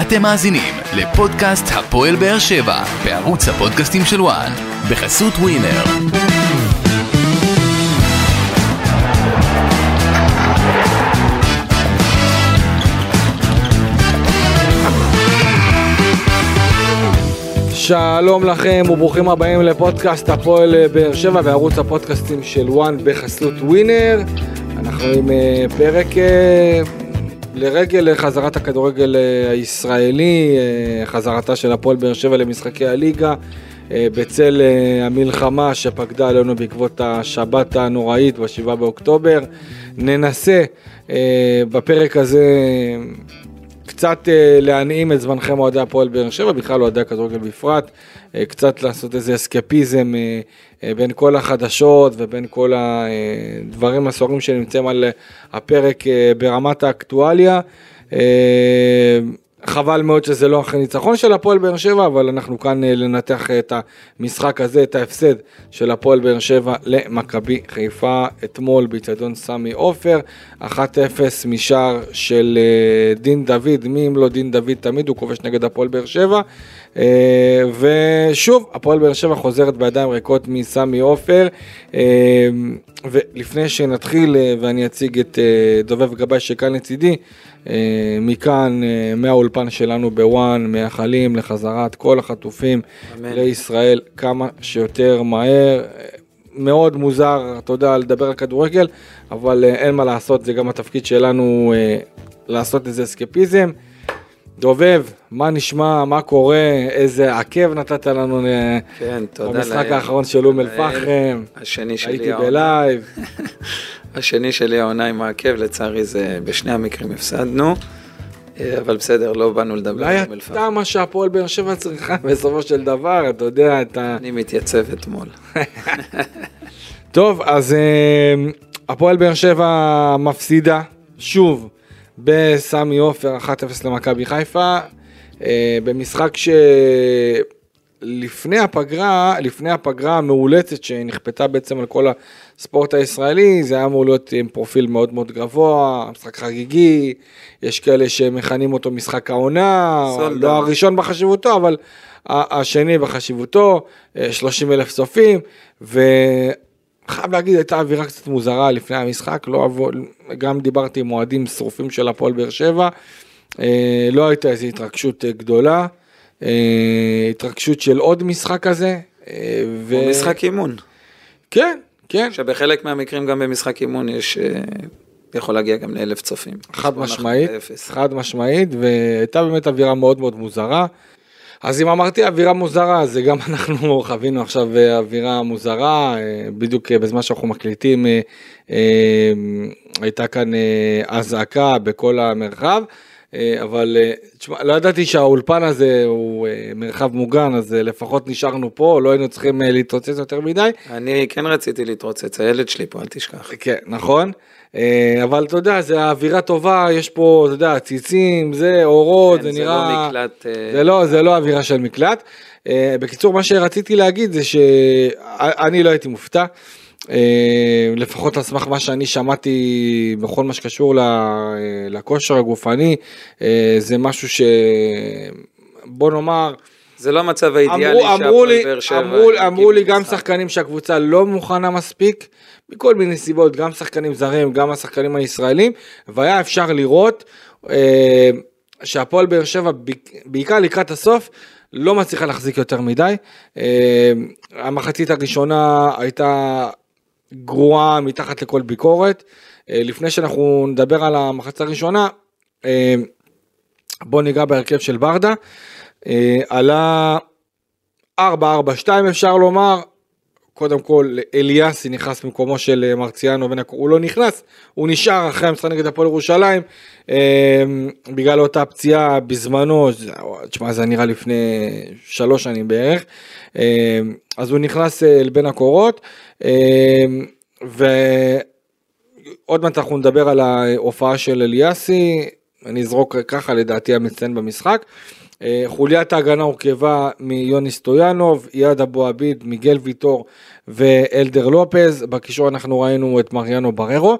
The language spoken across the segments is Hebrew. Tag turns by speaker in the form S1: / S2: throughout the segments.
S1: אתם מאזינים לפודקאסט הפועל באר שבע בערוץ הפודקאסטים של וואן בחסות ווינר.
S2: שלום לכם וברוכים הבאים לפודקאסט הפועל באר שבע בערוץ הפודקאסטים של וואן בחסות ווינר. אנחנו עם אה, פרק אה, לרגל חזרת הכדורגל אה, הישראלי, חזרתה של הפועל באר שבע למשחקי הליגה, בצל המלחמה שפקדה עלינו בעקבות השבת הנוראית ב-7 באוקטובר. ננסה בפרק הזה קצת אה, להנעים את זמנכם אוהדי הפועל באר שבע, בכלל אוהדי הכדורגל בפרט, אה, קצת לעשות איזה אסקפיזם אה, בין כל החדשות ובין כל הדברים הסוערים שנמצאים על הפרק ברמת האקטואליה. חבל מאוד שזה לא אחרי ניצחון של הפועל באר שבע, אבל אנחנו כאן אה, לנתח את המשחק הזה, את ההפסד של הפועל באר שבע למכבי חיפה אתמול באיצטדיון סמי עופר, 1-0 משער של אה, דין דוד, מי אם לא דין דוד תמיד, הוא כובש נגד הפועל באר שבע. אה, ושוב, הפועל באר שבע חוזרת בידיים ריקות מסמי עופר. ולפני שנתחיל ואני אציג את דובב גבאי שכאן לצידי, אה, מכאן, אה, מהאולפן שלנו בוואן, מייחלים לחזרת כל החטופים אמן. לישראל כמה שיותר מהר. מאוד מוזר, אתה יודע, לדבר על כדורגל, אבל אה, אין מה לעשות, זה גם התפקיד שלנו לעשות איזה אסקפיזם. דובב, מה נשמע, מה קורה, איזה עקב נתת לנו
S3: כן, תודה
S2: במשחק האחרון של אום אל-פחם.
S3: השני שלי.
S2: הייתי בלייב.
S3: השני שלי העונה עם העקב, לצערי זה בשני המקרים הפסדנו. אה, אבל בסדר, לא באנו לדבר
S2: על אום אל-פחם. אולי אתה מה שהפועל באר שבע צריכה בסופו של דבר, אתה יודע, אתה...
S3: אני מתייצב אתמול.
S2: טוב, אז אה, הפועל באר שבע מפסידה, שוב, בסמי עופר 1-0 למכבי חיפה, אה, במשחק ש... לפני הפגרה, לפני הפגרה המאולצת שנכפתה בעצם על כל הספורט הישראלי, זה היה אמור להיות עם פרופיל מאוד מאוד גבוה, משחק חגיגי, יש כאלה שמכנים אותו משחק העונה, לא הראשון בחשיבותו, אבל השני בחשיבותו, 30 אה, אלף צופים, וחייב להגיד, הייתה אווירה קצת מוזרה לפני המשחק, לא עבור, גם דיברתי עם אוהדים שרופים של הפועל באר שבע, אה, לא הייתה איזו התרגשות אה, גדולה. אה, התרגשות של עוד משחק כזה.
S3: אה, ו... או משחק אימון.
S2: כן, כן.
S3: שבחלק מהמקרים גם במשחק אימון יש, אה, יכול להגיע גם לאלף צופים.
S2: חד משמעית, חד משמעית, והייתה באמת אווירה מאוד מאוד מוזרה. אז אם אמרתי אווירה מוזרה, זה גם אנחנו חווינו עכשיו אווירה מוזרה, בדיוק בזמן שאנחנו מקליטים הייתה כאן אזעקה בכל המרחב. אה, אבל אה, תשמע, לא ידעתי שהאולפן הזה הוא אה, מרחב מוגן, אז לפחות נשארנו פה, לא היינו צריכים להתרוצץ יותר מדי.
S3: אני כן רציתי להתרוצץ, הילד שלי פה, אל תשכח.
S2: כן, נכון. אבל אתה יודע, זה אווירה טובה, יש פה, אתה יודע, ציצים, זה, אורות, כן, זה, זה נראה...
S3: זה לא מקלט...
S2: זה לא, זה לא אווירה של מקלט. בקיצור, מה שרציתי להגיד זה שאני לא הייתי מופתע. אה, לפחות על סמך מה שאני שמעתי בכל מה שקשור אה, לכושר הגופני, אה, זה משהו ש... בוא נאמר,
S3: זה לא המצב האידיאלי
S2: שהפועל באר שבע... אמרו, אמרו לי גם שחקנים שהקבוצה לא מוכנה מספיק, מכל מיני סיבות, גם שחקנים זרים, גם השחקנים הישראלים, והיה אפשר לראות אה, שהפועל באר שבע, בעיקר לקראת הסוף, לא מצליחה להחזיק יותר מדי. אה, המחצית הראשונה הייתה גרועה מתחת לכל ביקורת. אה, לפני שאנחנו נדבר על המחצית הראשונה, אה, בואו ניגע בהרכב של ברדה. אה, עלה 4-4-2 אפשר לומר, קודם כל אליאסי נכנס במקומו של מרציאנו, הוא לא נכנס, הוא נשאר אחרי המשחק נגד הפועל ירושלים, בגלל אותה פציעה בזמנו, תשמע זה נראה לפני שלוש שנים בערך, אז הוא נכנס לבין הקורות. אמ, ועוד מעט אנחנו נדבר על ההופעה של אליאסי, אני אזרוק ככה לדעתי המצטיין במשחק. אה, חוליית ההגנה הורכבה מיוני סטויאנוב, יעד אבו עביד, מיגל ויטור ואלדר לופז, בקישור אנחנו ראינו את מריאנו בררו,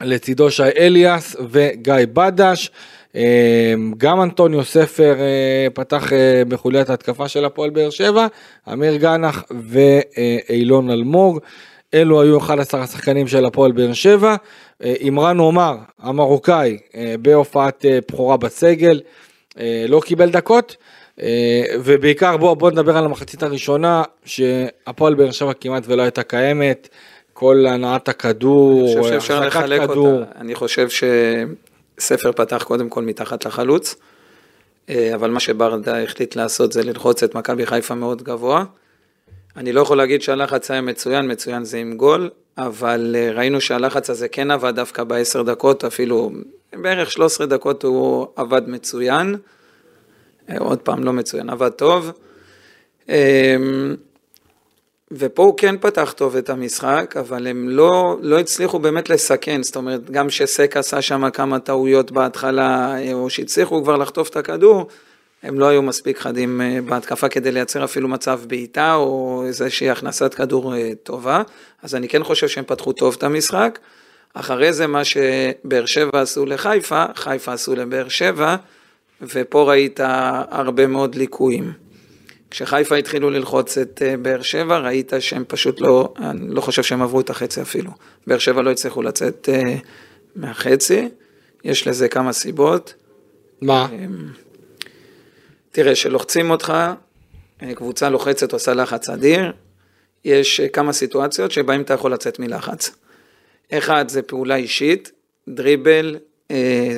S2: לצידו שי אליאס וגיא בדש, גם אנטוניו ספר פתח בחוליית ההתקפה של הפועל באר שבע, אמיר גנח ואילון אלמוג. אלו היו 11 השחקנים של הפועל באר שבע. עמרן עומר, המרוקאי, בהופעת בכורה בסגל, לא קיבל דקות. ובעיקר בוא, בוא נדבר על המחצית הראשונה, שהפועל באר שבע כמעט ולא הייתה קיימת, כל הנעת הכדור,
S3: לחלק כדור. אותה, אני חושב שספר פתח קודם כל מתחת לחלוץ, אה, אבל מה שברדה החליט לעשות זה ללחוץ את מכבי חיפה מאוד גבוה. אני לא יכול להגיד שהלחץ היה מצוין, מצוין זה עם גול, אבל אה, ראינו שהלחץ הזה כן עבד דווקא בעשר דקות, אפילו בערך 13 דקות הוא עבד מצוין. אה, עוד פעם לא מצוין, עבד טוב. ופה הוא כן פתח טוב את המשחק, אבל הם לא, לא הצליחו באמת לסכן, זאת אומרת, גם שסק עשה שם כמה טעויות בהתחלה, או שהצליחו כבר לחטוף את הכדור, הם לא היו מספיק חדים אה, בהתקפה כדי לייצר אפילו מצב בעיטה, או איזושהי הכנסת כדור אה, טובה, אז אני כן חושב שהם פתחו טוב את המשחק. אחרי זה מה שבאר שבע עשו לחיפה, חיפה עשו לבאר שבע, ופה ראית הרבה מאוד ליקויים. כשחיפה התחילו ללחוץ את אה, באר שבע, ראית שהם פשוט לא, אני לא חושב שהם עברו את החצי אפילו. באר שבע לא הצליחו לצאת אה, מהחצי, יש לזה כמה סיבות.
S2: מה?
S3: אמ, תראה, כשלוחצים אותך, אה, קבוצה לוחצת עושה לחץ אדיר, יש כמה סיטואציות שבהן אתה יכול לצאת מלחץ. אחד זה פעולה אישית, דריבל, אה,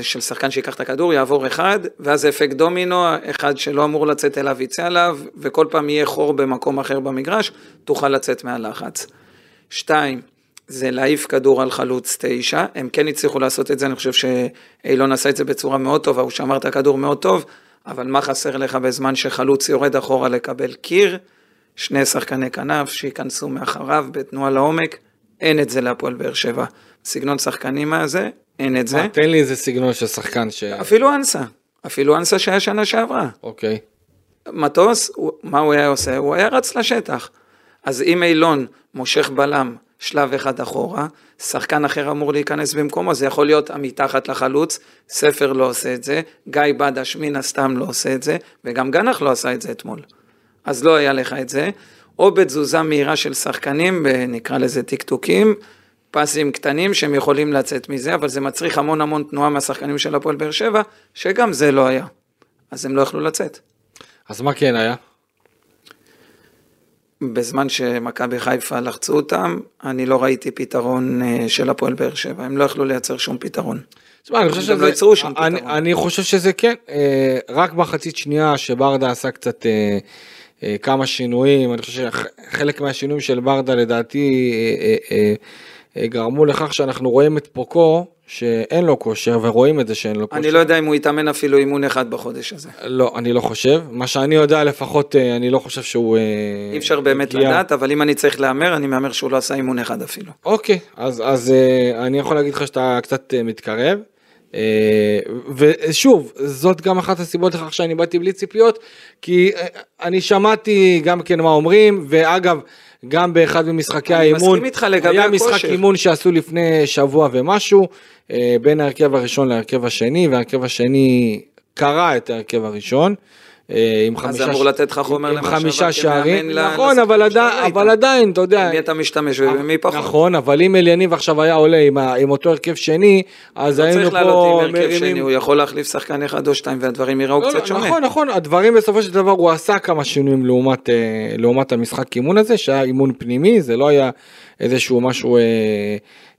S3: של שחקן שיקח את הכדור, יעבור אחד, ואז אפקט דומינו, אחד שלא אמור לצאת אליו יצא עליו, וכל פעם יהיה חור במקום אחר במגרש, תוכל לצאת מהלחץ. שתיים, זה להעיף כדור על חלוץ תשע, הם כן הצליחו לעשות את זה, אני חושב שאילון עשה את זה בצורה מאוד טובה, הוא שמר את הכדור מאוד טוב, אבל מה חסר לך בזמן שחלוץ יורד אחורה לקבל קיר? שני שחקני כנף שייכנסו מאחריו בתנועה לעומק, אין את זה להפועל באר שבע. סגנון שחקנים הזה, אין את זה.
S2: תן לי איזה סגנון של שחקן ש...
S3: אפילו אנסה, אפילו אנסה שהיה שנה שעברה.
S2: אוקיי.
S3: מטוס, מה הוא היה עושה? הוא היה רץ לשטח. אז אם אילון מושך בלם שלב אחד אחורה, שחקן אחר אמור להיכנס במקומו, זה יכול להיות מתחת לחלוץ, ספר לא עושה את זה, גיא בדש מן הסתם לא עושה את זה, וגם גנח לא עשה את זה אתמול. אז לא היה לך את זה, או בתזוזה מהירה של שחקנים, נקרא לזה טקטוקים, פסים קטנים שהם יכולים לצאת מזה, אבל זה מצריך המון המון תנועה מהשחקנים של הפועל באר שבע, שגם זה לא היה. אז הם לא יכלו לצאת.
S2: אז מה כן היה?
S3: בזמן שמכבי חיפה לחצו אותם, אני לא ראיתי פתרון אה, של הפועל באר שבע, הם לא יכלו לייצר שום פתרון.
S2: תשמע, אני חושב שזה... לא ייצרו שום אני, פתרון. אני חושב שזה כן, אה, רק מחצית שנייה שברדה עשה קצת אה, כמה שינויים, אני חושב שחלק מהשינויים של ברדה לדעתי גרמו לכך שאנחנו רואים את פוקו, שאין לו כושר, ורואים את זה שאין לו כושר.
S3: אני לא יודע אם הוא יתאמן אפילו אימון אחד בחודש הזה.
S2: לא, אני לא חושב. מה שאני יודע לפחות, אה, אני לא חושב שהוא... אה,
S3: אי אפשר באמת הגיע... לדעת, אבל אם אני צריך להמר, אני מהמר שהוא לא עשה אימון אחד אפילו.
S2: אוקיי, אז, אז אני יכול להגיד לך שאתה קצת מתקרב. ושוב, זאת גם אחת הסיבות לכך שאני באתי בלי ציפיות, כי אני שמעתי גם כן מה אומרים, ואגב, גם באחד ממשחקי האימון, היה משחק אימון שעשו לפני שבוע ומשהו, אה, בין ההרכב הראשון להרכב השני, וההרכב השני קרא את ההרכב הראשון.
S3: אה, עם חמישה, אז אמור לתת לך חומר
S2: עם חמישה שערים, נכון, אבל, עדי, אבל עדיין, אתה יודע,
S3: מי אתה משתמש ומי פחות,
S2: נכון, אבל אם אליניב עכשיו היה עולה עם, עם אותו הרכב שני, אז
S3: לא
S2: היינו
S3: פה לא צריך לעלות עם הרכב שני, הוא יכול להחליף שחקן אחד או שתיים והדברים יראו לא, קצת שונה,
S2: נכון, נכון, הדברים בסופו של דבר הוא עשה כמה שינויים לעומת, אה, לעומת המשחק אימון הזה, שהיה אימון פנימי, זה לא היה איזשהו משהו אה,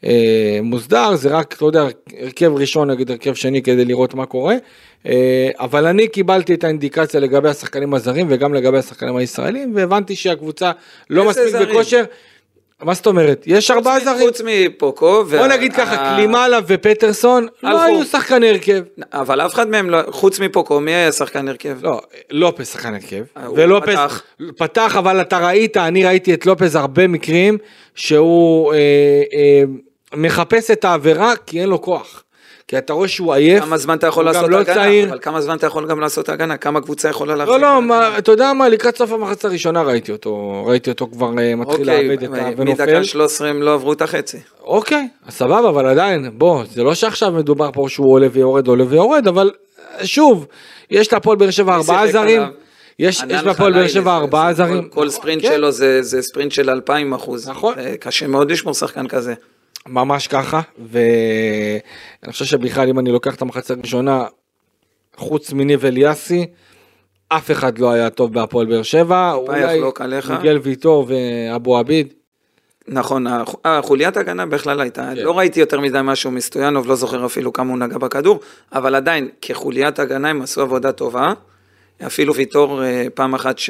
S2: אה, מוסדר, זה רק, אתה יודע, הרכב ראשון נגיד הרכב שני כדי לראות מה קורה. אה, אבל אני קיבלתי את האינדיקציה לגבי השחקנים הזרים וגם לגבי השחקנים הישראלים, והבנתי שהקבוצה לא מספיק בכושר. מה זאת אומרת? יש ארבעה זרים.
S3: חוץ מפוקו.
S2: בוא נגיד ככה, קלימאלה ופטרסון לא היו שחקני הרכב.
S3: אבל אף אחד מהם לא, חוץ מפוקו, מי היה שחקן הרכב?
S2: לא, לופס שחקן הרכב. אה, ולופס פתח, אבל אתה ראית, אני ראיתי את לופס הרבה מקרים שהוא אה, מחפש את העבירה כי אין לו כוח. כי אתה רואה שהוא עייף,
S3: כמה זמן אתה יכול לעשות
S2: לא
S3: הגנה,
S2: צעיר.
S3: אבל כמה זמן אתה יכול גם לעשות הגנה, כמה קבוצה יכולה להחזיק.
S2: לא, לא? מה, אתה יודע מה, לקראת סוף המחצה הראשונה ראיתי אותו, ראיתי אותו כבר אה, מתחיל
S3: אוקיי,
S2: לאבד את ה... ונופל.
S3: מדקה 13 הם לא עברו את החצי.
S2: אוקיי, אז סבבה, אבל עדיין, בוא, זה לא שעכשיו מדובר פה שהוא עולה ויורד, עולה ויורד, אבל אה, שוב, יש להפועל באר שבע ארבעה זרים,
S3: עליו?
S2: יש בהפועל באר שבע ארבעה זרים.
S3: כל- ספרינט
S2: כן,
S3: שלו זה ספרינט של 2,000 אחוז.
S2: נכון.
S3: קשה מאוד לשמור שחקן כזה.
S2: ממש ככה, ואני חושב שבכלל אם אני לוקח את המחצה הראשונה, חוץ מניב אליאסי, אף אחד לא היה טוב בהפועל באר שבע, אולי
S3: עליך.
S2: מיגל ויטור ואבו עביד,
S3: נכון, הח- החוליית הגנה בכלל הייתה,
S2: כן.
S3: לא ראיתי יותר מדי משהו מסטויאנוב, לא זוכר אפילו כמה הוא נגע בכדור, אבל עדיין, כחוליית הגנה הם עשו עבודה טובה. אפילו ויטור, אה, פעם אחת ש...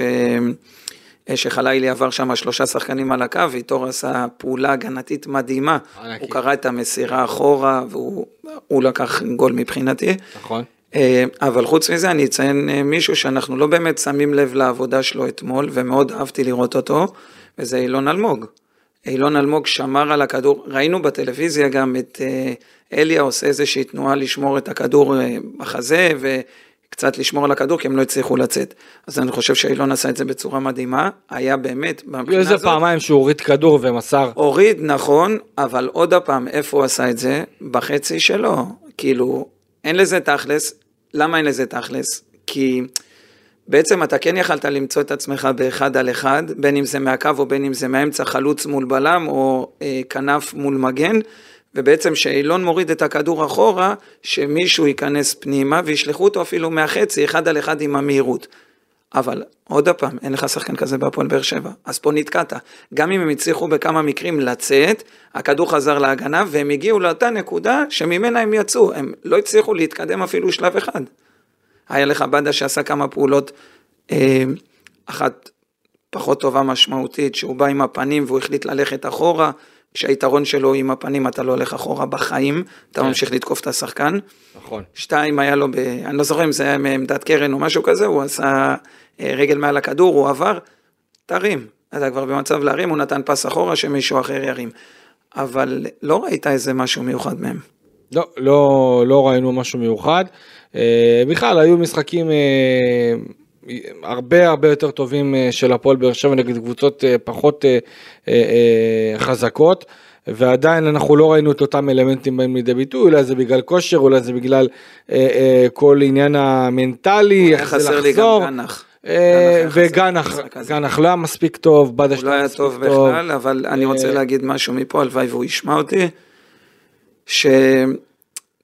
S3: שחלילי עבר שם שלושה שחקנים על הקו, ויטור עשה פעולה הגנתית מדהימה.
S2: ענקי.
S3: הוא קרא את המסירה אחורה, והוא הוא לקח גול מבחינתי.
S2: נכון?
S3: אה, אבל חוץ מזה אני אציין אה, מישהו שאנחנו לא באמת שמים לב לעבודה שלו אתמול ומאוד אהבתי לראות אותו וזה אילון אלמוג. אילון אלמוג שמר על הכדור, ראינו בטלוויזיה גם את אה, אליה עושה איזושהי תנועה לשמור את הכדור בחזה וקצת לשמור על הכדור כי הם לא הצליחו לצאת. אז אני חושב שאילון עשה את זה בצורה מדהימה, היה באמת,
S2: היו
S3: מהבחינה
S2: איזה
S3: הזאת,
S2: פעמיים שהוא הוריד כדור ומסר.
S3: הוריד, נכון, אבל עוד הפעם, איפה הוא עשה את זה? בחצי שלו. כאילו, אין לזה תכלס. למה אין לזה תכלס? כי בעצם אתה כן יכלת למצוא את עצמך באחד על אחד, בין אם זה מהקו או בין אם זה מהאמצע חלוץ מול בלם או אה, כנף מול מגן, ובעצם שאילון מוריד את הכדור אחורה, שמישהו ייכנס פנימה וישלחו אותו אפילו מהחצי, אחד על אחד עם המהירות. אבל עוד פעם, אין לך שחקן כזה בהפועל באר שבע, אז פה נתקעת. גם אם הם הצליחו בכמה מקרים לצאת, הכדור חזר להגנה והם הגיעו לאותה נקודה שממנה הם יצאו, הם לא הצליחו להתקדם אפילו שלב אחד. היה לך בדה שעשה כמה פעולות, אה, אחת פחות טובה משמעותית, שהוא בא עם הפנים והוא החליט ללכת אחורה, כשהיתרון שלו עם הפנים אתה לא הולך אחורה בחיים, אתה
S2: כן.
S3: ממשיך לתקוף את השחקן.
S2: נכון.
S3: שתיים היה לו, ב... אני לא זוכר אם זה היה מעמדת קרן או משהו כזה, הוא עשה אה, רגל מעל הכדור, הוא עבר, תרים, אתה כבר במצב להרים, הוא נתן פס אחורה שמישהו אחר ירים. אבל לא ראית איזה משהו מיוחד מהם.
S2: לא, לא, לא ראינו משהו מיוחד. אה, בכלל, היו משחקים אה, הרבה הרבה יותר טובים אה, של הפועל באר שבע נגד קבוצות אה, פחות אה, חזקות. ועדיין אנחנו לא ראינו את אותם אלמנטים בהם לידי ביטוי, אולי זה בגלל כושר, אולי זה בגלל אה, אה, כל עניין המנטלי,
S3: היה
S2: איך זה
S3: חסר לי גם
S2: לחזור.
S3: גנח. היה
S2: וגנח. גנח לא היה מספיק טוב, בדש
S3: הוא לא היה טוב בכלל, אבל אני רוצה להגיד משהו מפה, הלוואי והוא ישמע אותי,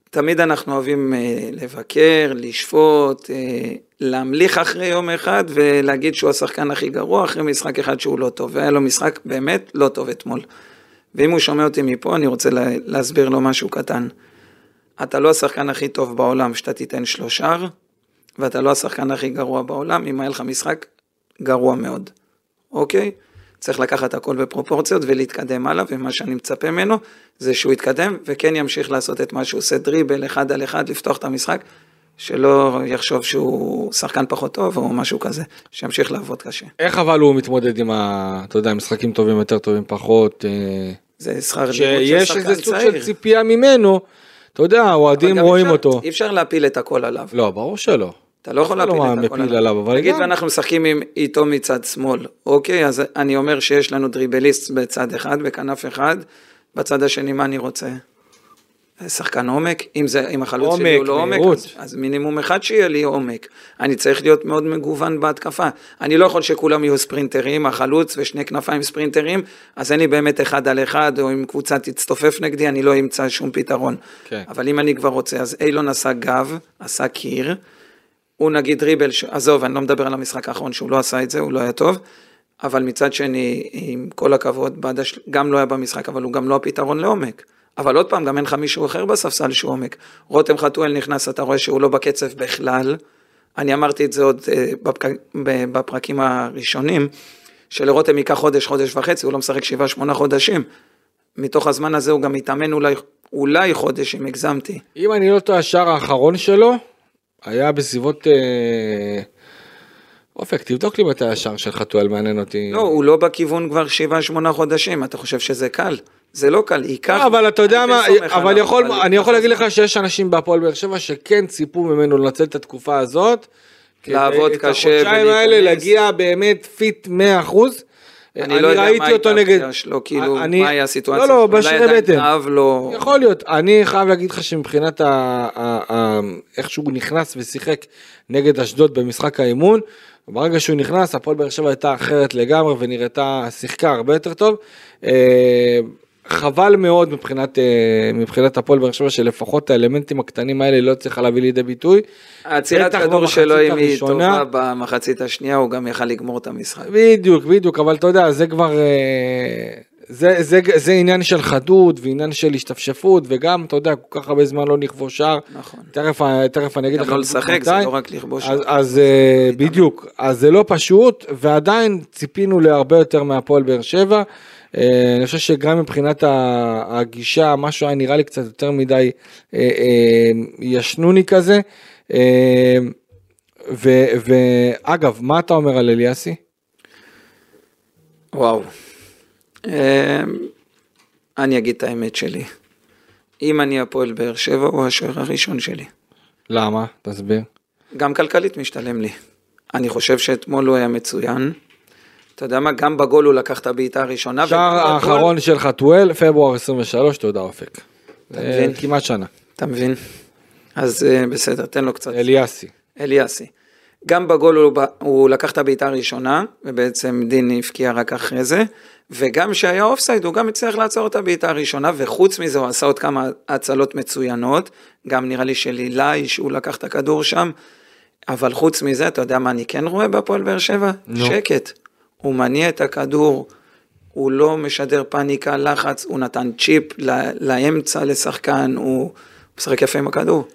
S3: שתמיד אנחנו אוהבים אה, לבקר, לשפוט, אה, להמליך אחרי יום אחד ולהגיד שהוא השחקן הכי גרוע אחרי משחק אחד שהוא לא טוב, והיה לו משחק באמת לא טוב אתמול. ואם הוא שומע אותי מפה, אני רוצה לה, להסביר לו משהו קטן. אתה לא השחקן הכי טוב בעולם שאתה תיתן שלושה, ואתה לא השחקן הכי גרוע בעולם אם היה לך משחק גרוע מאוד, אוקיי? צריך לקחת הכל בפרופורציות ולהתקדם הלאה, ומה שאני מצפה ממנו זה שהוא יתקדם וכן ימשיך לעשות את מה שהוא עושה דריבל אחד על אחד, לפתוח את המשחק, שלא יחשוב שהוא שחקן פחות טוב או משהו כזה, שימשיך לעבוד קשה.
S2: איך אבל הוא מתמודד עם ה... אתה יודע, משחקים טובים יותר, טובים פחות. אה,
S3: זה שכר לימוד של
S2: שיש
S3: שחקן
S2: איזה סוג
S3: צעיר.
S2: של ציפייה ממנו, אתה יודע,
S3: אבל
S2: אוהדים
S3: גם
S2: רואים
S3: אפשר-
S2: אותו.
S3: אי אפשר להפיל את הכל עליו.
S2: לא, ברור שלא.
S3: אתה לא יכול
S2: אחד
S3: להפיל
S2: לא
S3: את הכל
S2: מפיל עליו, אבל
S3: נגיד ואנחנו משחקים עם, איתו מצד שמאל, אוקיי? אז אני אומר שיש לנו דריבליסט בצד אחד, בכנף אחד, בצד השני מה אני רוצה? שחקן עומק, אם, זה, אם החלוץ שלי
S2: עומק,
S3: הוא לא עומק. אז, אז מינימום אחד שיהיה לי עומק. אני צריך להיות מאוד מגוון בהתקפה. אני לא יכול שכולם יהיו ספרינטרים, החלוץ ושני כנפיים ספרינטרים, אז אין לי באמת אחד על אחד, או אם קבוצה תצטופף נגדי, אני לא אמצא שום פתרון.
S2: כן.
S3: אבל אם אני כבר רוצה, אז אילון עשה גב, עשה קיר, הוא נגיד דריבל, ש- עזוב, אני לא מדבר על המשחק האחרון שהוא לא עשה את זה, הוא לא היה טוב, אבל מצד שני, עם כל הכבוד, בדש גם לא היה במשחק, אבל הוא גם לא הפתרון לעומק. אבל עוד פעם, גם אין לך מישהו אחר בספסל שהוא עומק. רותם חתואל נכנס, אתה רואה שהוא לא בקצב בכלל. אני אמרתי את זה עוד אה, בפק... בפרקים הראשונים, שלרותם ייקח חודש, חודש וחצי, הוא לא משחק שבעה, שמונה חודשים. מתוך הזמן הזה הוא גם מתאמן אולי, אולי חודש, אם הגזמתי.
S2: אם אני לא טועה, השער האחרון שלו היה בסביבות... אה, אופק, תבדוק לי מתי השער של חתואל, מעניין אותי.
S3: לא, הוא לא בכיוון כבר שבעה, שמונה חודשים, אתה חושב שזה קל? זה לא קל, ייקח...
S2: לא, אבל אתה יודע
S3: אני
S2: מה, אבל
S3: עליו,
S2: יכול, אני יכול להגיד לך שיש אנשים בהפועל באר שבע שכן ציפו ממנו לנצל את התקופה הזאת. כדי
S3: לעבוד
S2: את
S3: קשה
S2: החודשיים האלה
S3: ולהיכנס.
S2: להגיע באמת fit 100 אחוז.
S3: אני לא יודע מה הייתה
S2: נגד...
S3: הפציעה שלו, כאילו,
S2: אני-
S3: מה היה הסיטואציה
S2: לא, לא,
S3: שלו, אולי
S2: בשרי
S3: עדיין
S2: בטן.
S3: לו...
S2: יכול להיות, אני חייב להגיד לך שמבחינת ה, ה, ה, איך שהוא נכנס ושיחק נגד אשדוד במשחק האימון, ברגע שהוא נכנס הפועל באר שבע הייתה אחרת לגמרי ונראתה, שיחקה הרבה יותר טוב. חבל מאוד מבחינת, אה, מבחינת הפועל באר שבע שלפחות האלמנטים הקטנים האלה לא הצליחה להביא לידי ביטוי.
S3: העצירת
S2: בטח
S3: כדור שלו, אם היא. טובה במחצית השנייה, הוא גם יכל לגמור את המשחק.
S2: בדיוק, בדיוק, אבל אתה יודע, זה כבר, אה, זה, זה, זה עניין של חדות ועניין של השתפשפות, וגם, אתה יודע, כל כך הרבה זמן לא נכבוש שער.
S3: נכון.
S2: תכף, תכף אני אגיד לך
S3: גם לא לשחק, זה. לא רק לכבוש.
S2: אז, אז אה, בדיוק, אז זה לא פשוט, ועדיין ציפינו להרבה יותר מהפועל באר שבע. אה, אני חושב שגם מבחינת הגישה, משהו היה נראה לי קצת יותר מדי אה, אה, ישנוני כזה. ואגב, מה אתה אומר על אליאסי?
S3: וואו. אני אגיד את האמת שלי. אם אני הפועל באר שבע, הוא השוער הראשון שלי.
S2: למה? תסביר.
S3: גם כלכלית משתלם לי. אני חושב שאתמול הוא היה מצוין. אתה יודע מה, גם בגול הוא לקח את הבעיטה הראשונה.
S2: שער האחרון של חתואל, פברואר 23, תודה אופק.
S3: אתה
S2: אה,
S3: מבין?
S2: כמעט שנה.
S3: אתה מבין? אז אה, בסדר, תן לו קצת.
S2: אליאסי.
S3: אליאסי. גם בגול הוא, הוא לקח את הבעיטה הראשונה, ובעצם דין הבקיע רק אחרי זה, וגם כשהיה אופסייד הוא גם הצליח לעצור את הבעיטה הראשונה, וחוץ מזה הוא עשה עוד כמה הצלות מצוינות, גם נראה לי של אילי שהוא לקח את הכדור שם, אבל חוץ מזה, אתה יודע מה אני כן רואה בהפועל באר שבע?
S2: נו.
S3: שקט. הוא מניע את הכדור, הוא לא משדר פאניקה, לחץ, הוא נתן צ'יפ לאמצע לשחקן, הוא משחק יפה עם הכדור.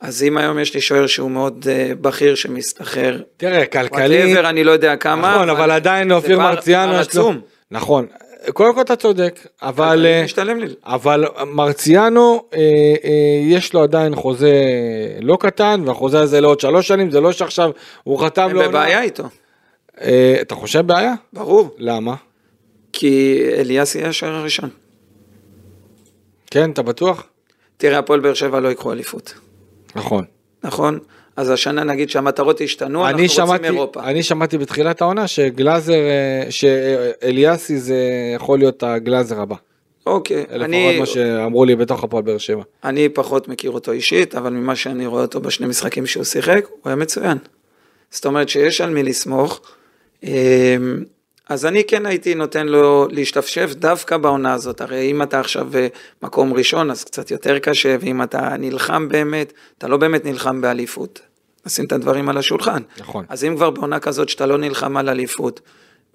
S3: אז אם היום יש לי שוער שהוא מאוד uh, בכיר שמסתחרר,
S2: תראה, כלכלית,
S3: whatever, אני לא יודע כמה,
S2: נכון, אבל עדיין
S3: זה
S2: אופיר מרציאנו יש לו. נכון, קודם כל אתה צודק, אבל, אה,
S3: משתלם לי.
S2: אבל מרציאנו אה, אה, יש לו עדיין חוזה לא קטן, והחוזה הזה לעוד שלוש שנים, זה לא שעכשיו הוא חתם
S3: הם
S2: לעונה.
S3: בבעיה איתו,
S2: אה, אתה חושב בעיה?
S3: ברור,
S2: למה?
S3: כי אליאסי יהיה השוער הראשון.
S2: כן, אתה בטוח?
S3: תראה, הפועל באר שבע לא ייקחו אליפות,
S2: נכון.
S3: נכון? אז השנה נגיד שהמטרות השתנו, אנחנו
S2: אני
S3: רוצים
S2: שמעתי,
S3: אירופה.
S2: אני שמעתי בתחילת העונה שגלאזר, אה, שאליאסי זה יכול להיות הגלאזר הבא.
S3: אוקיי,
S2: לפחות
S3: אני,
S2: מה שאמרו לי בתוך הפועל באר שבע.
S3: אני פחות מכיר אותו אישית, אבל ממה שאני רואה אותו בשני משחקים שהוא שיחק, הוא היה מצוין. זאת אומרת שיש על מי לסמוך. אמ, אז אני כן הייתי נותן לו להשתפשף דווקא בעונה הזאת, הרי אם אתה עכשיו אה, מקום ראשון אז קצת יותר קשה, ואם אתה נלחם באמת, אתה לא באמת נלחם באליפות. נשים את הדברים על השולחן.
S2: נכון.
S3: אז אם כבר בעונה כזאת שאתה לא נלחם על אליפות,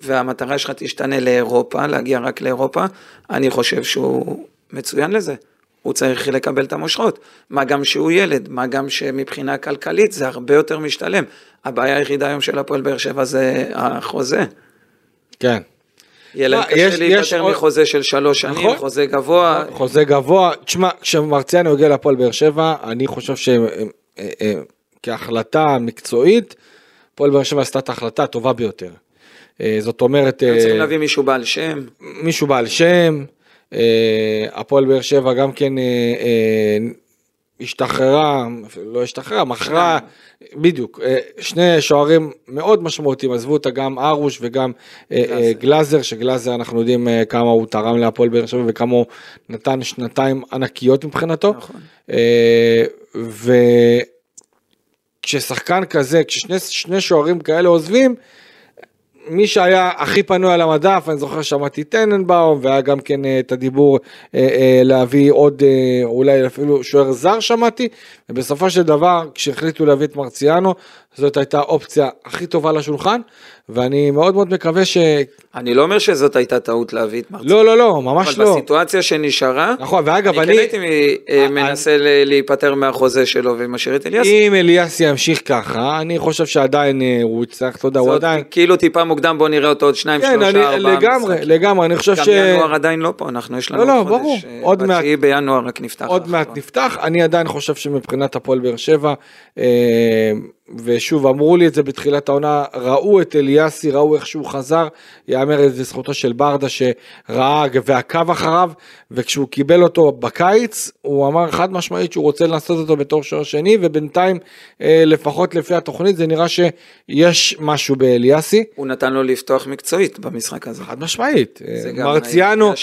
S3: והמטרה שלך תשתנה לאירופה, להגיע רק לאירופה, אני חושב שהוא מצוין לזה. הוא צריך לקבל את המושכות. מה גם שהוא ילד, מה גם שמבחינה כלכלית זה הרבה יותר משתלם. הבעיה היחידה היום של הפועל באר שבע זה החוזה.
S2: כן.
S3: יהיה להם
S2: מה,
S3: קשה להיפטר מחוזה של שלוש שנים,
S2: נכון.
S3: חוזה גבוה.
S2: חוזה גבוה, תשמע, כשמרציאנו הגיע להפועל באר שבע, אני חושב שכהחלטה מקצועית, הפועל באר שבע עשתה את ההחלטה הטובה ביותר. אה, זאת אומרת,
S3: הם
S2: אה,
S3: צריכים להביא מישהו בעל שם.
S2: מישהו בעל שם, אה, הפועל באר שבע גם כן אה, אה, השתחררה, לא השתחררה, מכרה, בדיוק, אה, שני שוערים מאוד משמעותיים, עזבו אותה גם ארוש וגם אה, אה,
S3: גלאזר.
S2: גלאזר, שגלאזר אנחנו יודעים אה, כמה הוא תרם להפועל באר שבע וכמה הוא נתן שנתיים ענקיות מבחינתו.
S3: נכון.
S2: אה, וכששחקן כזה, כששני שני שוערים כאלה עוזבים, מי שהיה הכי פנוי על המדף, אני זוכר שמעתי טננבאום, והיה גם כן אה, את הדיבור אה, אה, להביא עוד, אולי אפילו שוער זר שמעתי, ובסופו של דבר, כשהחליטו להביא את מרציאנו, זאת הייתה האופציה הכי טובה לשולחן, ואני מאוד מאוד מקווה ש...
S3: אני לא אומר שזאת הייתה טעות להביא את מרציאנו.
S2: לא, לא, לא, ממש
S3: אבל
S2: לא.
S3: בסיטואציה שנשארה,
S2: נכון, ואגב,
S3: אני כן
S2: אני...
S3: הייתי אה, מנסה ל- להיפטר מהחוזה שלו ומשאיר את אליאסי.
S2: אם אליאסי ימשיך ככה, אני חושב שעדיין אה, הוא יצטרך, אתה יודע, הוא עדיין...
S3: כאילו טיפה מוקדם בוא נראה אותו עוד שניים,
S2: כן,
S3: שלושה,
S2: אני,
S3: ארבעה
S2: לגמרי,
S3: משחקים.
S2: לגמרי, אני חושב
S3: גם
S2: ש...
S3: ינואר עדיין לא פה, אנחנו יש לנו
S2: לא, לא,
S3: חודש,
S2: ברור,
S3: אה,
S2: עוד מעט.
S3: בתשיעי בינואר רק נפתח.
S2: עוד מעט. נפתח, אני עדיין חושב שמבחינת הפועל באר שבע, אה, ושוב, אמרו לי את זה בתחילת העונה, ראו את אליאסי, ראו איך שהוא חזר, יאמר את זה לזכותו של ברדה שראה ועקב אחריו, וכשהוא קיבל אותו בקיץ, הוא אמר חד משמעית שהוא רוצה לנסות אותו בתור שוער שני, ובינתיים, אה, לפחות לפי התוכנית, זה נראה שיש משהו באליאסי.
S3: הוא נתן לו לפתוח מקצועית במשחק הזה.
S2: חד משמעית. אה, מרציאנו,